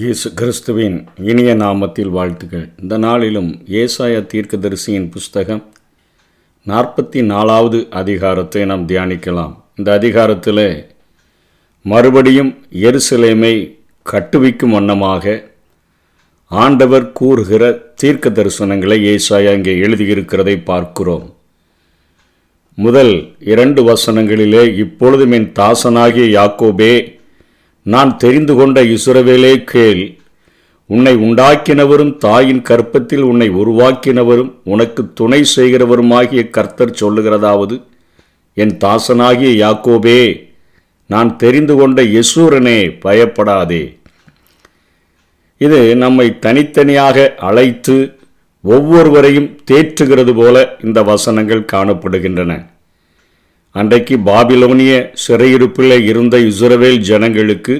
இயேசு கிறிஸ்துவின் இனிய நாமத்தில் வாழ்த்துக்கள். இந்த நாளிலும் ஏசாய தீர்க்கதரிசியின் புஸ்தகம் நாற்பத்தி நாலாவது அதிகாரத்தை நாம் தியானிக்கலாம். இந்த அதிகாரத்தில் மறுபடியும் எருசலேமை கட்டுவிக்கும் வண்ணமாக ஆண்டவர் கூறுகிற தீர்க்க தரிசனங்களை ஏசாயா இங்கே எழுதியிருக்கிறதை பார்க்கிறோம். முதல் இரண்டு வசனங்களிலே இப்பொழுதும் என் தாசனாகிய யாக்கோபே நான் தெரிந்து கொண்ட இசுரவேலே கேள். உன்னை உண்டாக்கினவரும் தாயின் கற்பத்தில் உன்னை உருவாக்கினவரும் உனக்கு துணை செய்கிறவருமாகிய கர்த்தர் சொல்லுகிறதாவது என் தாசனாகிய யாக்கோபே நான் தெரிந்து கொண்ட யசூரனே பயப்படாதே. இது நம்மை தனித்தனியாக அழைத்து ஒவ்வொருவரையும் தேற்றுகிறது போல இந்த வசனங்கள் காணப்படுகின்றன. அன்றைக்கு பாபிலோனிய சிறையிருப்பில் இருந்த இஸ்ரவேல் ஜனங்களுக்கு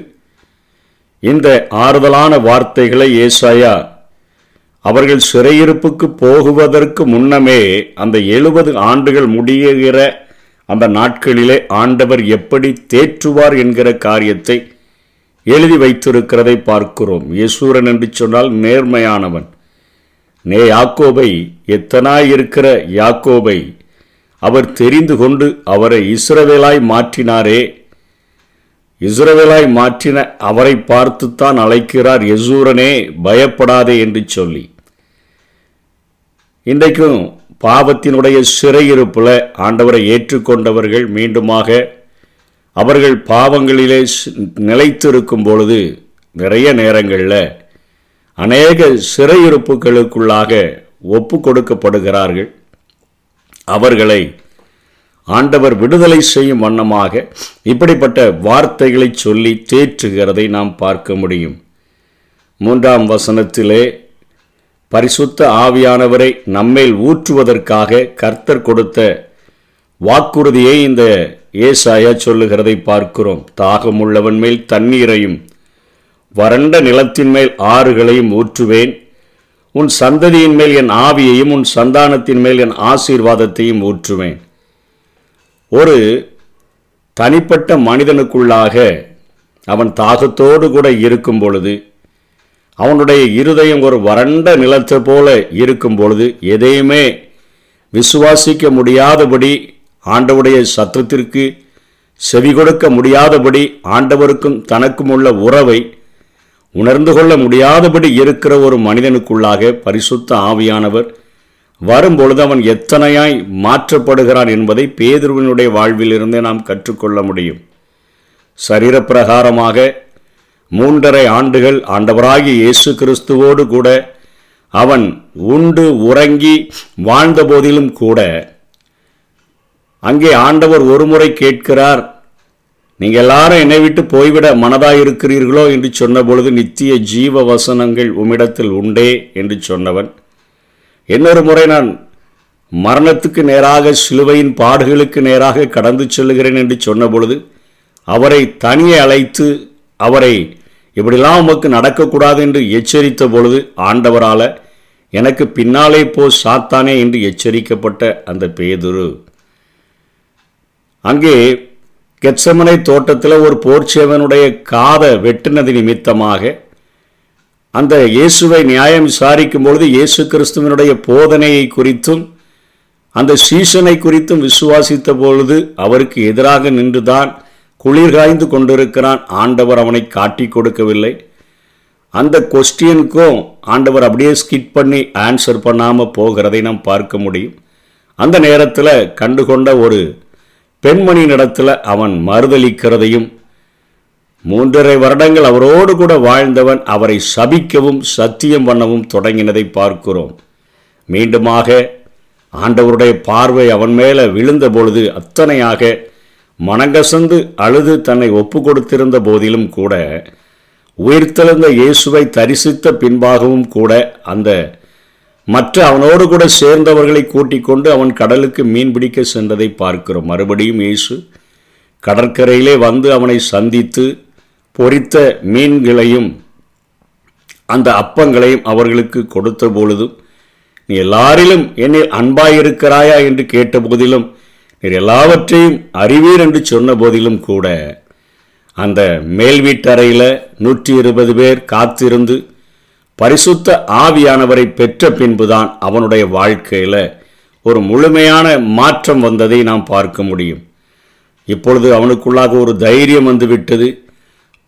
இந்த ஆறுதலான வார்த்தைகளை ஏசாயா அவர்கள் சிறையிருப்புக்கு போகுவதற்கு முன்னமே அந்த எழுபது ஆண்டுகள் முடியுகிற அந்த நாட்களிலே ஆண்டவர் எப்படி தேற்றுவார் என்கிற காரியத்தை எழுதி வைத்திருக்கிறதை பார்க்கிறோம். யசூரன் என்று சொன்னால் நேர்மையானவன். நே யாக்கோபை எத்தனாயிருக்கிற யாக்கோபை அவர் தெரிந்து கொண்டு அவரை இஸ்ரவேலாய் மாற்றினாரே. இஸ்ரவேலாய் மாற்றின அவரை பார்த்துத்தான் அழைக்கிறார் யசூரனே பயப்படாதே என்று சொல்லி. இன்றைக்கும் பாவத்தினுடைய சிறையிருப்பில் ஆண்டவரை ஏற்றுக்கொண்டவர்கள் மீண்டுமாக அவர்கள் பாவங்களிலே நிலைத்திருக்கும் பொழுது நிறைய நேரங்களில் அநேக சிறையிருப்புகளுக்குள்ளாக ஒப்பு கொடுக்கப்படுகிறார்கள். அவர்களை ஆண்டவர் விடுதலை செய்யும் வண்ணமாக இப்படிப்பட்ட வார்த்தைகளை சொல்லி தேற்றுகிறதை நாம் பார்க்க முடியும். மூன்றாம் வசனத்திலே பரிசுத்த ஆவியானவரை நம்மேல் ஊற்றுவதற்காக கர்த்தர் கொடுத்த வாக்குறுதியை இந்த ஏசாயா சொல்லுகிறதை பார்க்கிறோம். தாகமுள்ளவன் மேல் தண்ணீரையும் வறண்ட நிலத்தின் மேல் ஆறுகளையும் ஊற்றுவேன். உன் சந்ததியின் மேல் என் ஆவியையும் உன் சந்தானத்தின் மேல் என் ஆசீர்வாதத்தையும் ஊற்றுவேன். ஒரு தனிப்பட்ட மனிதனுக்குள்ளாக அவன் தாகத்தோடு கூட இருக்கும் பொழுது அவனுடைய இருதயம் ஒரு வறண்ட நிலத்தை போல இருக்கும் பொழுது எதையுமே விசுவாசிக்க முடியாதபடி ஆண்டவுடைய சத்தத்திற்கு செவி கொடுக்க முடியாதபடி ஆண்டவருக்கும் தனக்கும் உள்ள உறவை உணர்ந்து கொள்ள முடியாதபடி இருக்கிற ஒரு மனிதனுக்குள்ளாக பரிசுத்த ஆவியானவர் வரும்பொழுது அவன் எத்தனையாய் மாற்றப்படுகிறான் என்பதை பேதுருவினுடைய வாழ்விலிருந்தே நாம் கற்றுக்கொள்ள முடியும். சரீரப்பிரகாரமாக மூன்றரை ஆண்டுகள் ஆண்டவராகிய இயேசு கிறிஸ்துவோடு கூட அவன் உண்டு உறங்கி வாழ்ந்த போதிலும் கூட அங்கே ஆண்டவர் ஒருமுறை கேட்கிறார் நீங்கள் எல்லாரும் என்னை விட்டு போய்விட மனதாயிருக்கிறீர்களோ என்று சொன்னபொழுது நித்திய ஜீவ வசனங்கள் உம்மிடத்தில் உண்டே என்று சொன்னவன். இன்னொரு முறை நான் மரணத்துக்கு நேராக சிலுவையின் பாடுகளுக்கு நேராக கடந்து செல்லுகிறேன் என்று சொன்னபொழுது அவரை தனியே அழைத்து அவரை இப்படிலாம் உமக்கு நடக்கக்கூடாது என்று எச்சரித்த பொழுது ஆண்டவரால் எனக்கு பின்னாலே போ சாத்தானே என்று எச்சரிக்கப்பட்ட அந்த பேதுரு. அங்கே கெச்சமனை தோட்டத்தில் ஒரு போர்ச்சேவனுடைய காதை வெட்டினது நிமித்தமாக அந்த இயேசுவை நியாயம் விசாரிக்கும் பொழுது இயேசு கிறிஸ்துவனுடைய போதனையை குறித்தும் அந்த சீசனை குறித்தும் விசுவாசித்த பொழுது அவருக்கு எதிராக நின்றுதான் குளிர்காய்ந்து கொண்டிருக்கிறான். ஆண்டவர் அவனை காட்டி கொடுக்கவில்லை. அந்த கொஸ்டியனுக்கும் ஆண்டவர் அப்படியே ஸ்கிட் பண்ணி ஆன்சர் பண்ணாமல் போகிறதை நாம் பார்க்க முடியும். அந்த நேரத்தில் கண்டுகொண்ட ஒரு பெண்மணி நடத்தில் அவன் மறுதளிக்கிறதையும் மூன்றரை வருடங்கள் அவரோடு கூட வாழ்ந்தவன் அவரை சபிக்கவும் சத்தியம் பண்ணவும் தொடங்கினதை பார்க்கிறோம். மீண்டுமாக ஆண்டவருடைய பார்வை அவன் மேலே விழுந்த பொழுது அத்தனையாக மனங்கசந்து அழுது தன்னை ஒப்பு கொடுத்திருந்த போதிலும் கூட உயிர்த்தெழுந்த இயேசுவை தரிசித்த பின்பாகவும் கூட அந்த மற்ற அவனோடு கூட சேர்ந்தவர்களை கூட்டிக் கொண்டு அவன் கடலுக்கு மீன் பிடிக்க சென்றதை பார்க்கிறோம். மறுபடியும் இயேசு கடற்கரையிலே வந்து அவனை சந்தித்து பொறித்த மீன்களையும் அந்த அப்பங்களையும் அவர்களுக்கு கொடுத்த பொழுதும் நீ எல்லாரிலும் என்னில் அன்பாயிருக்கிறாயா? என்று கேட்ட போதிலும் நீர் எல்லாவற்றையும் அறிவீர் என்று சொன்ன போதிலும் கூட அந்த மேல் வீட்டறையில் நூற்றி இருபது பேர் காத்திருந்து பரிசுத்த ஆவியானவரை பெற்ற பின்புதான் அவனுடைய வாழ்க்கையில் ஒரு முழுமையான மாற்றம் வந்ததை நாம் பார்க்க முடியும். இப்பொழுது அவனுக்குள்ளாக ஒரு தைரியம் வந்துவிட்டது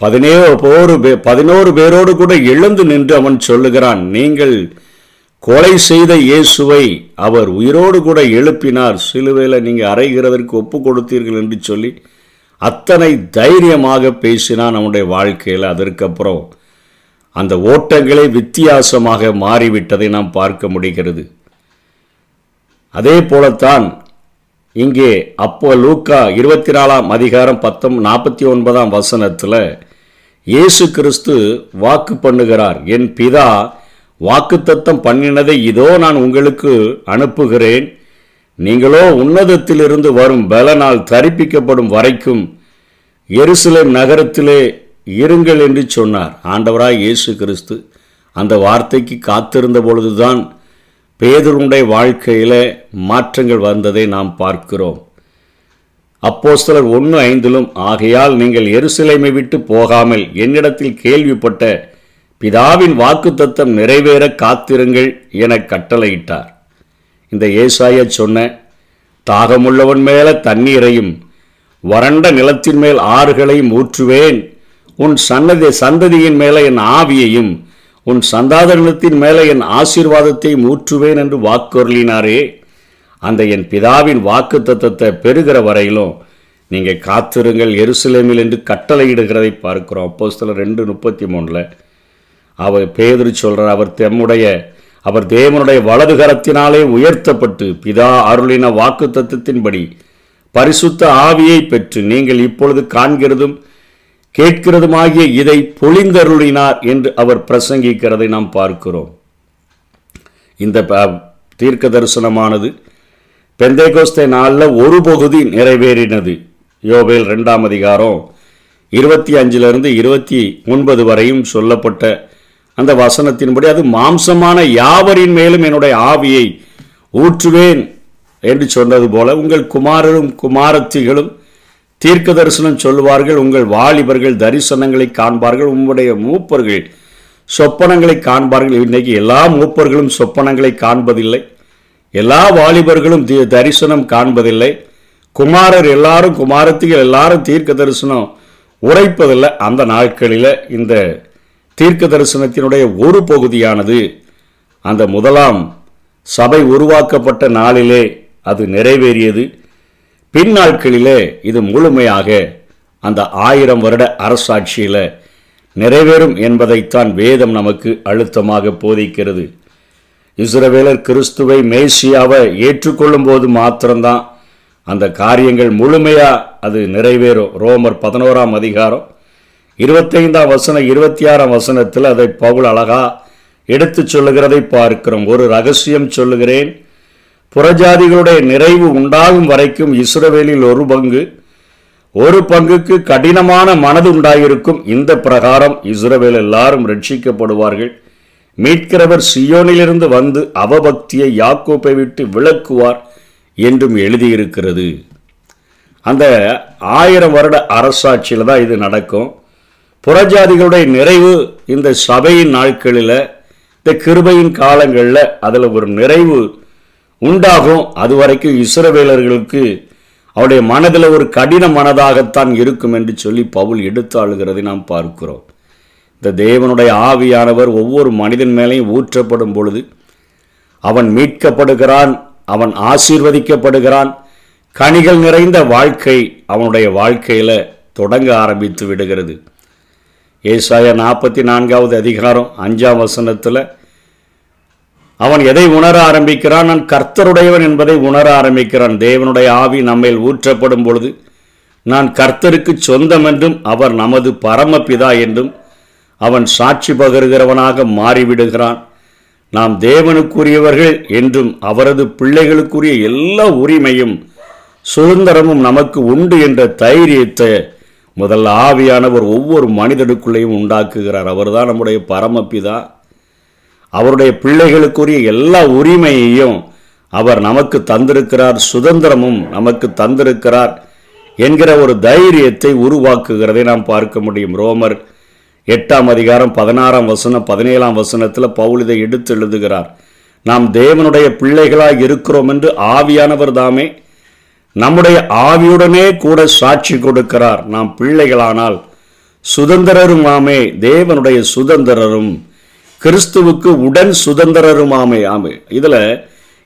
பதினேழு பே பதினோரு பேரோடு கூட எழுந்து நின்று அவன் சொல்லுகிறான் நீங்கள் கொலை செய்த இயேசுவை அவர் உயிரோடு கூட எழுப்பினார். சிலுவையில் நீங்கள் அறைகிறதற்கு ஒப்பு கொடுத்தீர்கள் என்று சொல்லி அத்தனை தைரியமாக பேசினான் அவனுடைய வாழ்க்கையில். அதற்கப்புறம் அந்த ஓட்டங்களே வித்தியாசமாக மாறிவிட்டதை நாம் பார்க்க முடிகிறது. அதே போலத்தான் இங்கே அப்போ லூக்கா இருபத்தி நாலாம் அதிகாரம் பத்தொம் நாற்பத்தி ஒன்பதாம் வசனத்தில் இயேசு கிறிஸ்து வாக்கு பண்ணுகிறார். என் பிதா வாக்குத்தத்தம் பண்ணினதை இதோ நான் உங்களுக்கு அனுப்புகிறேன். நீங்களோ உன்னதத்திலிருந்து வரும் பலனால் தரிப்பிக்கப்படும் வரைக்கும் எருசலேம் நகரத்திலே இருங்கள் என்று சொன்னார். ஆண்டவராய் இயேசு கிறிஸ்து அந்த வார்த்தைக்கு காத்திருந்த பொழுதுதான் பேதருடைய வாழ்க்கையில் மாற்றங்கள் வந்ததை நாம் பார்க்கிறோம். அப்போஸ்தலர் ஒன்று ஐந்திலும் ஆகையால் நீங்கள் எருசலேமை விட்டு போகாமல் என்னிடத்தில் கேள்விப்பட்ட பிதாவின் வாக்குத்தத்தம் நிறைவேற காத்திருங்கள் என கட்டளையிட்டார். இந்த ஏசாய சொன்ன தாகமுள்ளவன் மேல தண்ணீரையும் வறண்ட நிலத்தின் மேல் ஆறுகளையும் ஊற்றுவேன். உன் சன்னதி சந்ததியின் மேலே என் ஆவியையும் உன் சந்தாதனத்தின் மேலே என் ஆசீர்வாதத்தையும் ஊற்றுவேன் என்று வாக்குறுளினாரே அந்த என் பிதாவின் வாக்கு தத்தத்தை பெறுகிற வரையிலும் நீங்கள் காத்திருங்கள் எருசலேமில் என்று கட்டளையிடுகிறதை பார்க்கிறோம். அப்போ சில ரெண்டு முப்பத்தி மூணில் அவர் பேதறி சொல்கிறார் அவர் தெம்முடைய அவர் தேவனுடைய வலதுகரத்தினாலே உயர்த்தப்பட்டு பிதா அருளின வாக்கு தத்துவத்தின்படி பரிசுத்த ஆவியை பெற்று நீங்கள் இப்பொழுது காண்கிறதும் கேட்கிறதுமாகிய இதை பொழிந்தருளினார் என்று அவர் பிரசங்கிக்கிறதை நாம் பார்க்கிறோம். இந்த தீர்க்க தரிசனமானது பெந்தைகோஸ்தே நாளில் ஒரு பகுதி நிறைவேறினது. யோபேல் ரெண்டாம் அதிகாரம் இருபத்தி அஞ்சிலிருந்து இருபத்தி ஒன்பது வரையும் சொல்லப்பட்ட அந்த வசனத்தின்படி அது மாம்சமான யாவரின் மேலும் என்னுடைய ஆவியை ஊற்றுவேன் என்று சொன்னது போல உங்கள் குமாரரும் குமாரத்திகளும் தீர்க்க தரிசனம் சொல்லுவார்கள் உங்கள் வாலிபர்கள் தரிசனங்களை காண்பார்கள் உங்களுடைய மூப்பர்கள் சொப்பனங்களை காண்பார்கள். இன்றைக்கு எல்லா மூப்பர்களும் சொப்பனங்களை காண்பதில்லை எல்லா வாலிபர்களும் தரிசனம் காண்பதில்லை. குமாரர் எல்லாரும் குமாரத்திகள் எல்லாரும் தீர்க்க தரிசனம் உரைப்பதில்லை. அந்த நாட்களில் இந்த தீர்க்க தரிசனத்தினுடைய ஒரு பகுதியானது அந்த முதலாம் சபை உருவாக்கப்பட்ட நாளிலே அது நிறைவேறியது. பின் நாட்களிலே இது முழுமையாக அந்த ஆயிரம் வருட அரசாட்சியில் நிறைவேறும் என்பதைத்தான் வேதம் நமக்கு அழுத்தமாக போதிக்கிறது. இஸ்ரவேலர் கிறிஸ்துவை மேசியாவை ஏற்றுக்கொள்ளும் போது மாத்திரம்தான் அந்த காரியங்கள் முழுமையாக அது நிறைவேறும். ரோமர் பதினோராம் அதிகாரம் இருபத்தைந்தாம் வசனம் இருபத்தி ஆறாம் வசனத்தில் அதை பவுல் அழகா எடுத்து சொல்லுகிறதை பார்க்கிறோம். ஒரு ரகசியம் சொல்லுகிறேன். புறஜாதிகளுடைய நிறைவு உண்டாகும் வரைக்கும் இஸ்ரவேலில் ஒரு பங்கு ஒரு பங்குக்கு கடினமான மனது உண்டாயிருக்கும் இந்த பிரகாரம் இஸ்ரவேல் எல்லாரும் ரட்சிக்கப்படுவார்கள். மீட்கிறவர் சியோனிலிருந்து வந்து அவபக்தியை யாக்கோப்பை விட்டு விளக்குவார் என்றும் எழுதியிருக்கிறது. அந்த ஆயிரம் வருட அரசாட்சியில் தான் இது நடக்கும். புறஜாதிகளுடைய நிறைவு இந்த சபையின் நாட்களில் இந்த கிருபையின் காலங்களில் அதில் ஒரு நிறைவு உண்டாகும். அது வரைக்கும் இஸ்ரவேலர்களுக்கு அவருடைய மனதில் ஒரு கடின மனதாகத்தான் இருக்கும் என்று சொல்லி பவுல் எடுத்து ஆளுகிறதை நாம் பார்க்கிறோம். இந்த தேவனுடைய ஆவியானவர் ஒவ்வொரு மனிதன் மேலேயும் ஊற்றப்படும் பொழுது அவன் மீட்கப்படுகிறான் அவன் ஆசீர்வதிக்கப்படுகிறான். கனிகள் நிறைந்த வாழ்க்கை அவனுடைய வாழ்க்கையில் தொடங்க ஆரம்பித்து விடுகிறது. ஏசாயா நாற்பத்தி நான்காவது அதிகாரம் அஞ்சாம் வசனத்தில் அவன் எதை உணர ஆரம்பிக்கிறான்? நான் கர்த்தருடையவன் என்பதை உணர ஆரம்பிக்கிறான். தேவனுடைய ஆவி நம்மேல் ஊற்றப்படும் பொழுது நான் கர்த்தருக்கு சொந்தம் என்றும் அவர் நமது பரமபிதா என்றும் அவன் சாட்சி பகருகிறவனாக மாறிவிடுகிறான். நாம் தேவனுக்குரியவர்கள் என்றும் அவரது பிள்ளைகளுக்குரிய எல்லா உரிமையும் சுதந்திரமும் நமக்கு உண்டு என்ற தைரியத்தை முதல்ல ஆவியானவர் ஒவ்வொரு மனிதனுக்குள்ளேயும் உண்டாக்குகிறார். அவர்தான் நம்முடைய பரமபிதா. அவருடைய பிள்ளைகளுக்குரிய எல்லா உரிமையையும் அவர் நமக்கு தந்திருக்கிறார் சுதந்திரமும் நமக்கு தந்திருக்கிறார் என்கிற ஒரு தைரியத்தை உருவாக்குகிறதை நாம் பார்க்க முடியும். ரோமர் எட்டாம் அதிகாரம் பதினாறாம் வசனம் பதினேழாம் வசனத்தில் பவுலிதை எடுத்து எழுதுகிறார். நாம் தேவனுடைய பிள்ளைகளாக இருக்கிறோம் என்று ஆவியானவர் தாமே நம்முடைய ஆவியுடனே கூட சாட்சி கொடுக்கிறார். நாம் பிள்ளைகளானால் சுதந்திரருமாமே தேவனுடைய சுதந்திரரும் கிறிஸ்துவுக்கு உடன் சுதந்திரருமாமே ஆமே. இதில்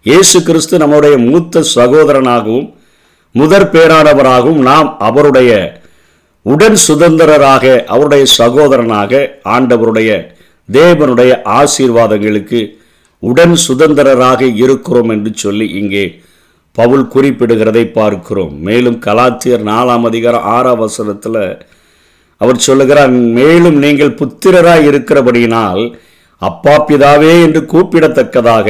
இயேசு கிறிஸ்து நம்முடைய மூத்த சகோதரனாகவும் முதற் பேரானவராகவும் நாம் அவருடைய உடன் சுதந்திரராக அவருடைய சகோதரனாக ஆண்டவருடைய தேவனுடைய ஆசீர்வாதங்களுக்கு உடன் சுதந்திரராக இருக்கிறோம் என்று சொல்லி இங்கே பவுல் குறிப்பிடுகிறதை பார்க்கிறோம். மேலும் கலாத்தியர் நாலாம் அதிகாரம் ஆறாம் வசனத்தில் அவர் சொல்லுகிறார் மேலும் நீங்கள் புத்திரராக இருக்கிறபடியினால் அப்பா பிதாவே என்று கூப்பிடத்தக்கதாக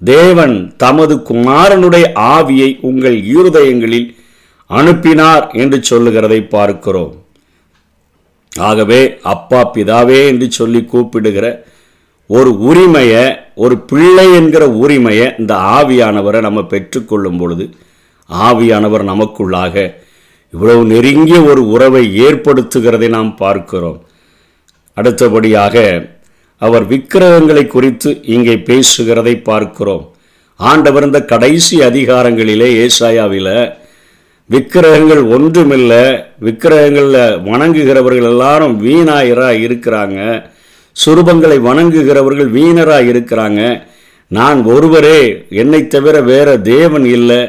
தேவன் தமது குமாரனுடைய ஆவியை உங்கள் ஈருதயங்களில் அனுப்பினார் என்று சொல்லுகிறதை பார்க்கிறோம். ஆகவே அப்பா பிதாவே என்று சொல்லி கூப்பிடுகிற ஒரு உரிமையை ஒரு பிள்ளை என்கிற உரிமையை இந்த ஆவியானவரை நம்ம பெற்றுக்கொள்ளும் பொழுது ஆவியானவர் நமக்குள்ளாக இவ்வளவு நெருங்கிய ஒரு உறவை ஏற்படுத்துகிறதை நாம் பார்க்கிறோம். அடுத்தபடியாக அவர் விக்கிரகங்களை குறித்து இங்கே பேசுகிறதை பார்க்கிறோம். ஆண்டவர் இந்த கடைசி அதிகாரங்களிலே ஏசாயாவில் விக்கிரகங்கள் ஒன்றுமில்லை விக்கிரகங்களில் வணங்குகிறவர்கள் எல்லாரும் வீணாயிராக இருக்கிறாங்க சுரூபங்களை வணங்குகிறவர்கள் வீணராக இருக்கிறாங்க. நான் ஒருவரே என்னை தவிர வேற தேவன் இல்லை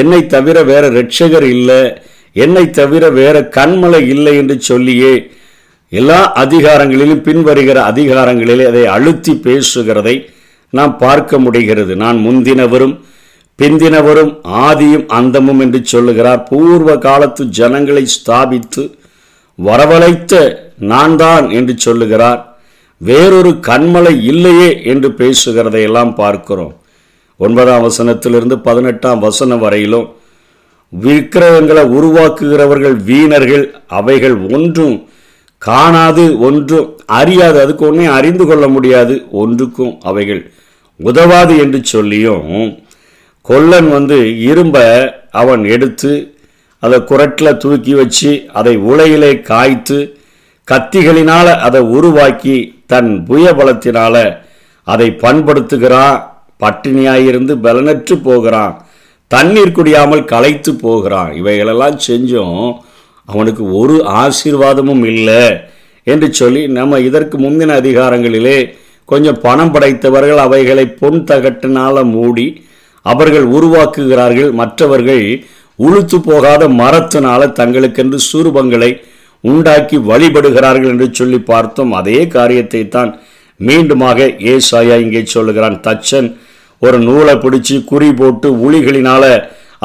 என்னை தவிர வேற ரட்சகர் இல்லை என்னை தவிர வேற கண்மலை இல்லை என்று சொல்லியே எல்லா அதிகாரங்களிலும் பின்வருகிற அதிகாரங்களிலே அதை அழுத்தி பேசுகிறதை நாம் பார்க்க முடிகிறது. நான் முந்தினவரும் பிந்தினவரும் ஆதியும் அந்தமும் என்று சொல்லுகிறார். பூர்வ காலத்து ஜனங்களை ஸ்தாபித்து வரவழைத்த நான் தான் என்று சொல்லுகிறார். வேறொரு கண்மலை இல்லையே என்று பேசுகிறதை எல்லாம் பார்க்கிறோம். ஒன்பதாம் வசனத்திலிருந்து பதினெட்டாம் வசனம் வரையிலும் விக்கிரகங்களை உருவாக்குகிறவர்கள் வீணர்கள் அவைகள் ஒன்றும் காணாது ஒன்றும் அறியாது. அதுக்கு ஒன்றே அறிந்து கொள்ள முடியாது. ஒன்றுக்கும் அவைகள் உதவாது என்று சொல்லியும் கொல்லன் வந்து இரும்ப அவன் எடுத்து அதை குரட்டில் தூக்கி வச்சு அதை உலையிலே காய்த்து கத்திகளினால் அதை உருவாக்கி தன் புயபலத்தினால் அதை பண்படுத்துகிறான். பட்டினியாயிருந்து பலனற்று போகிறான். தண்ணீர் குடியாமல் களைத்து போகிறான். இவைகளெல்லாம் செஞ்சும் அவனுக்கு ஒரு ஆசீர்வாதமும் இல்லை என்று சொல்லி நம்ம இதற்கு முந்தின அதிகாரங்களிலே கொஞ்சம் பணம் படைத்தவர்கள் அவைகளை பொன் தகட்டினால மூடி அவர்கள் உருவாக்குகிறார்கள். மற்றவர்கள் உளுத்து போகாத மரத்தினால தங்களுக்கென்று சூருபங்களை உண்டாக்கி வழிபடுகிறார்கள் என்று சொல்லி பார்த்தோம். அதே காரியத்தை தான் மீண்டுமாக ஏசாயா இங்கே சொல்லுகிறான். தச்சன் ஒரு நூலை பிடிச்சு குறி போட்டு உளிகளினால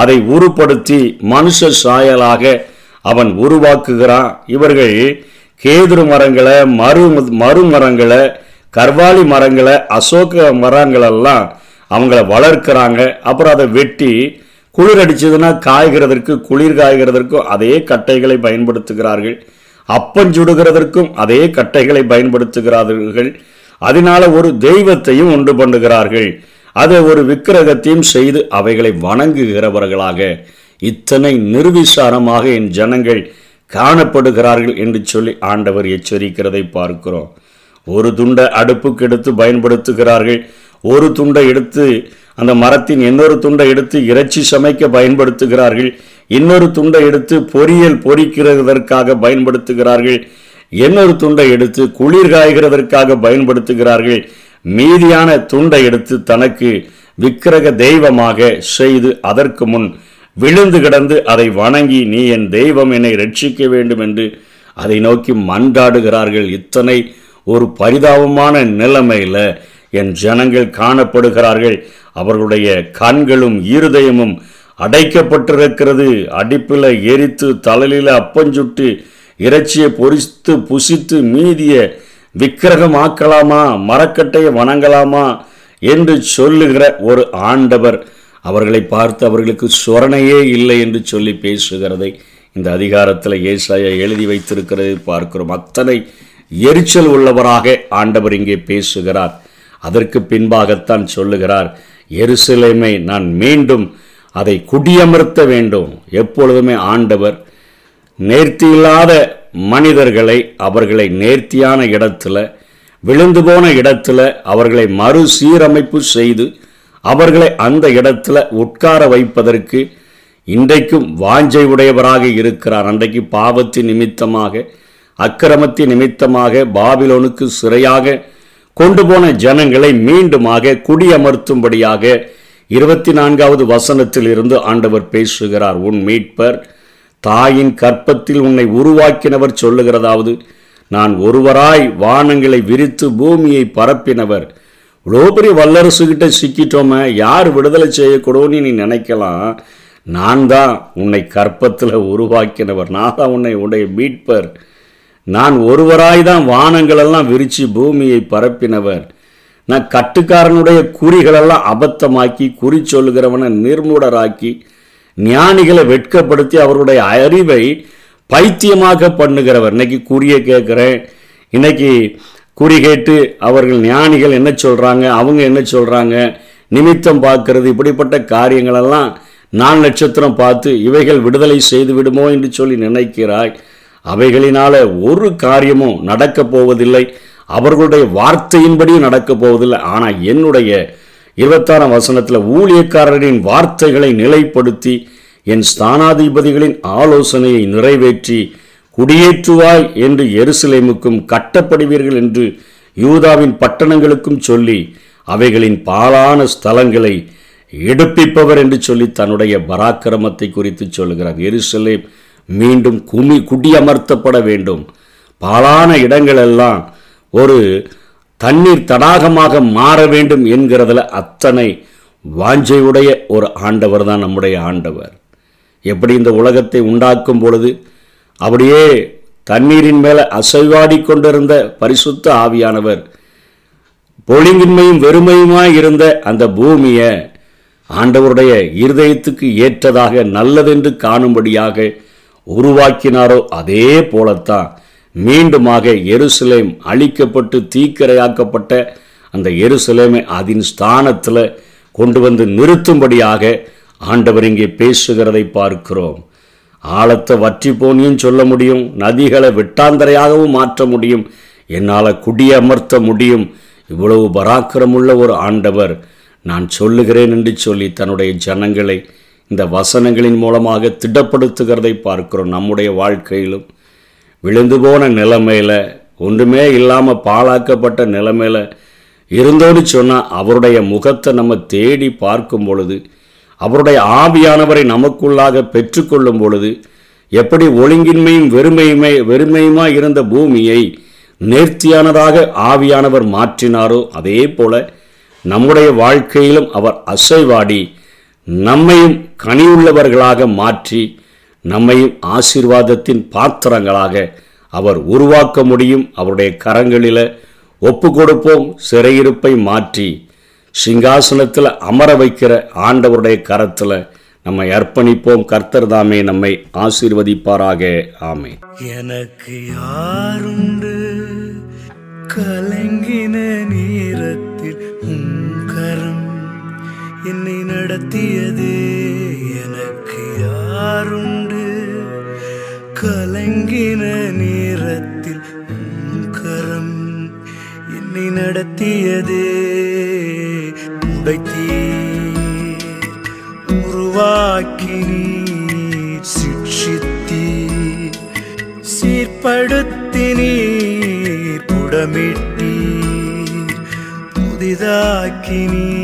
அதை உருப்படுத்தி மனுஷ சாயலாக அவன் உருவாக்குகிறான். இவர்கள் கேதுரு மரங்களை மறு மறுமரங்களை கர்வாலி மரங்களை அசோக மரங்களெல்லாம் அவங்கள வளர்க்குறாங்க. அப்புறம் அதை வெட்டி குளிர் அடிச்சதுன்னா காய்கிறதற்கு குளிர் காய்கிறதற்கும் அதே கட்டைகளை பயன்படுத்துகிறார்கள். அப்பஞ்சுடுகிறதற்கும் அதே கட்டைகளை பயன்படுத்துகிறார்கள். அதனால ஒரு தெய்வத்தையும் உண்டு பண்ணுகிறார்கள். அதை ஒரு விக்கிரகத்தையும் செய்து அவைகளை வணங்குகிறவர்களாக இத்தனை நிர்விசாரமாக என் ஜனங்கள் காணப்படுகிறார்கள் என்று சொல்லி ஆண்டவர் எச்சரிக்கிறதை பார்க்கிறோம். ஒரு துண்டை அடுப்புக்கு எடுத்து பயன்படுத்துகிறார்கள். ஒரு துண்டை எடுத்து அந்த மரத்தின் இன்னொரு துண்டை எடுத்து இறைச்சி சமைக்க பயன்படுத்துகிறார்கள். இன்னொரு துண்டை எடுத்து பொரியல் பொறிக்கிறதற்காக பயன்படுத்துகிறார்கள். இன்னொரு துண்டை எடுத்து குளிர் காய்கிறதற்காக பயன்படுத்துகிறார்கள். மீதியான துண்டை எடுத்து தனக்கு விக்கிரக தெய்வமாக செய்து அதற்கு முன் விழுந்து கிடந்து அதை வணங்கி நீ என் தெய்வம் என்னை ரட்சிக்க வேண்டும் என்று அதை நோக்கி மன்றாடுகிறார்கள். இத்தனை ஒரு பரிதாபமான நிலைமையில் என் ஜனங்கள் காணப்படுகிறார்கள். அவர்களுடைய கண்களும் இருதயமும் அடைக்கப்பட்டிருக்கிறது. அடிப்பில் எரித்து தலையில் அப்பஞ்சுட்டு இறைச்சியை பொறித்து புசித்து மீதிய விக்கிரகமாக்கலாமா? மரக்கட்டையை வணங்கலாமா? என்று சொல்லுகிற ஒரு ஆண்டவர் அவர்களை பார்த்து அவர்களுக்கு சொரணையே இல்லை என்று சொல்லி பேசுகிறதை இந்த அதிகாரத்தில் ஏசாயா எழுதி வைத்திருக்கிறதை பார்க்கிறோம். அத்தனை எரிச்சல் உள்ளவராக ஆண்டவர் இங்கே பேசுகிறார். அதற்கு பின்பாகத்தான் சொல்லுகிறார் எருசலேமை நான் மீண்டும் அதை குடியமர்த்த வேண்டும். எப்பொழுதுமே ஆண்டவர் நேர்த்தி இல்லாத மனிதர்களை அவர்களை நேர்த்தியான இடத்துல விழுந்து போன இடத்துல அவர்களை மறுசீரமைப்பு செய்து அவர்களை அந்த இடத்துல உட்கார வைப்பதற்கு இன்றைக்கும் வாஞ்சை உடையவராக இருக்கிறார். அன்றைக்கு பாவத்தின் நிமித்தமாக அக்கிரமத்தின் நிமித்தமாக பாபிலோனுக்கு சிறையாக கொண்டு போன ஜனங்களை மீண்டுமாக குடியமர்த்தும்படியாக இருபத்தி நான்காவது வசனத்தில் இருந்து ஆண்டவர் பேசுகிறார். உன் மீட்பர் தாயின் கற்பத்தில் உன்னை உருவாக்கினவர் சொல்லுகிறதாவது நான் ஒருவராய் வானங்களை விரித்து பூமியை பரப்பினவர் இவ்வளோ பெரிய வல்லரசு கிட்ட சிக்கிட்டோமே யார் விடுதலை செய்யக்கூடோன்னு நீ நினைக்கலாம். நான் தான் உன்னை கற்பத்தில் உருவாக்கினவர். நான் தான் உன்னை உன்னுடைய மீட்பர். நான் ஒருவராய் தான் வானங்களெல்லாம் விரித்து பூமியை பரப்பினவர். நான் கட்டுக்காரனுடைய குறிகளெல்லாம் அபத்தமாக்கி குறி சொல்லுகிறவனை நிர்மூடராக்கி ஞானிகளை வெட்கப்படுத்தி அவருடைய அறிவை பைத்தியமாக பண்ணுகிறவர். இன்னைக்கு குறியை கேட்குறேன். இன்னைக்கு குறி கேட்டு அவர்கள் ஞானிகள் என்ன சொல்கிறாங்க அவங்க என்ன சொல்கிறாங்க நிமித்தம் பார்க்கறது இப்படிப்பட்ட காரியங்களெல்லாம் நான் நட்சத்திரம் பார்த்து இவைகள் விடுதலை செய்து விடுமோ என்று சொல்லி நினைக்கிறாய். அவைகளினால ஒரு காரியமும் நடக்கப் போவதில்லை. அவர்களுடைய வார்த்தையின்படியும் நடக்கப் போவதில்லை. ஆனால் என்னுடைய இருபத்தாறாம் வசனத்தில் ஊழியக்காரரின் வார்த்தைகளை நிலைப்படுத்தி என் ஸ்தானாதிபதிகளின் ஆலோசனையை நிறைவேற்றி குடியேற்றுவாய் என்று எருசலேமுக்கும் கட்டப்படுவீர்கள் என்று யூதாவின் பட்டணங்களுக்கும் சொல்லி அவைகளின் பாலான ஸ்தலங்களை எடுப்பிப்பவர் என்று சொல்லி தன்னுடைய பராக்கிரமத்தை குறித்து சொல்லுகிறார். எருசலேம் மீண்டும் குமி குடியமர்த்தப்பட வேண்டும். பாலான இடங்களெல்லாம் ஒரு தண்ணீர் தடாகமாக மாற வேண்டும் என்கிறதுல அத்தனை வாஞ்சையுடைய ஒரு ஆண்டவர் தான் நம்முடைய ஆண்டவர். எப்படி இந்த உலகத்தை உண்டாக்கும் பொழுது அப்படியே தண்ணீரின் மேலே அசைவாடி கொண்டிருந்த பரிசுத்த ஆவியானவர் பொழிங்கின்மையும் வெறுமையுமாய் இருந்த அந்த பூமியை ஆண்டவருடைய இருதயத்துக்கு ஏற்றதாக நல்லதென்று காணும்படியாக உருவாக்கினாரோ அதே போலத்தான் மீண்டுமாக எருசலேம் அழிக்கப்பட்டு தீக்கிரையாக்கப்பட்ட அந்த எருசலேமை அதன் ஸ்தானத்தில் கொண்டு வந்து நிறுத்தும்படியாக ஆண்டவர் இங்கே பேசுகிறதை பார்க்கிறோம். ஆழத்தை வற்றி போனியும் சொல்ல முடியும் நதிகளை வெட்டாந்தரையாகவும் மாற்ற முடியும் என்னால் குடியமர்த்த முடியும். இவ்வளவு பராக்கிரமுள்ள ஒரு ஆண்டவர். நான் சொல்லுகிறேன் என்று சொல்லி தன்னுடைய ஜனங்களை இந்த வசனங்களின் மூலமாக திடப்படுத்துகிறதை பார்க்கிறோம் நம்முடைய வாழ்க்கையிலும். விழுந்து போன நிலைமையில் ஒன்றுமே இல்லாமல் பாழாக்கப்பட்ட நிலைமையில் இருந்தோன்னு சொன்னால் அவருடைய முகத்தை நம்ம தேடி பார்க்கும் பொழுது அவருடைய ஆவியானவரை நமக்குள்ளாக பெற்றுக்கொள்ளும் பொழுது எப்படி ஒழுங்கின்மையும் வெறுமையுமே வெறுமையுமாய் இருந்த பூமியை நேர்த்தியானதாக ஆவியானவர் மாற்றினாரோ அதே போல நம்முடைய வாழ்க்கையிலும் அவர் அசைவாடி நம்மையும் கனியுள்ளவர்களாக மாற்றி நம்மையும் ஆசீர்வாதத்தின் பாத்திரங்களாக அவர் உருவாக்க முடியும். அவருடைய கரங்களில் ஒப்பு கொடுப்போம் சிறையிருப்பை மாற்றி சிங்காசனத்தில் அமர வைக்கிற ஆண்டவருடைய கரத்தில் நம்மை அர்ப்பணிப்போம். கர்த்தர் தாமே நம்மை ஆசீர்வதிப்பாராக. ஆமே எனக்கு யாருண்டு? கலங்கின நேரத்தில் கரம் என்னை நடத்தியது. எனக்கு யாருண்டு? கலங்கின நேரத்தில் கரம் என்னை நடத்தியதே. உருவாக்கி நீர் சிக்ஷித்தீர். சீர்படுத்தி நீர் புடமிட்டீர். புதிதாக்கி நீர்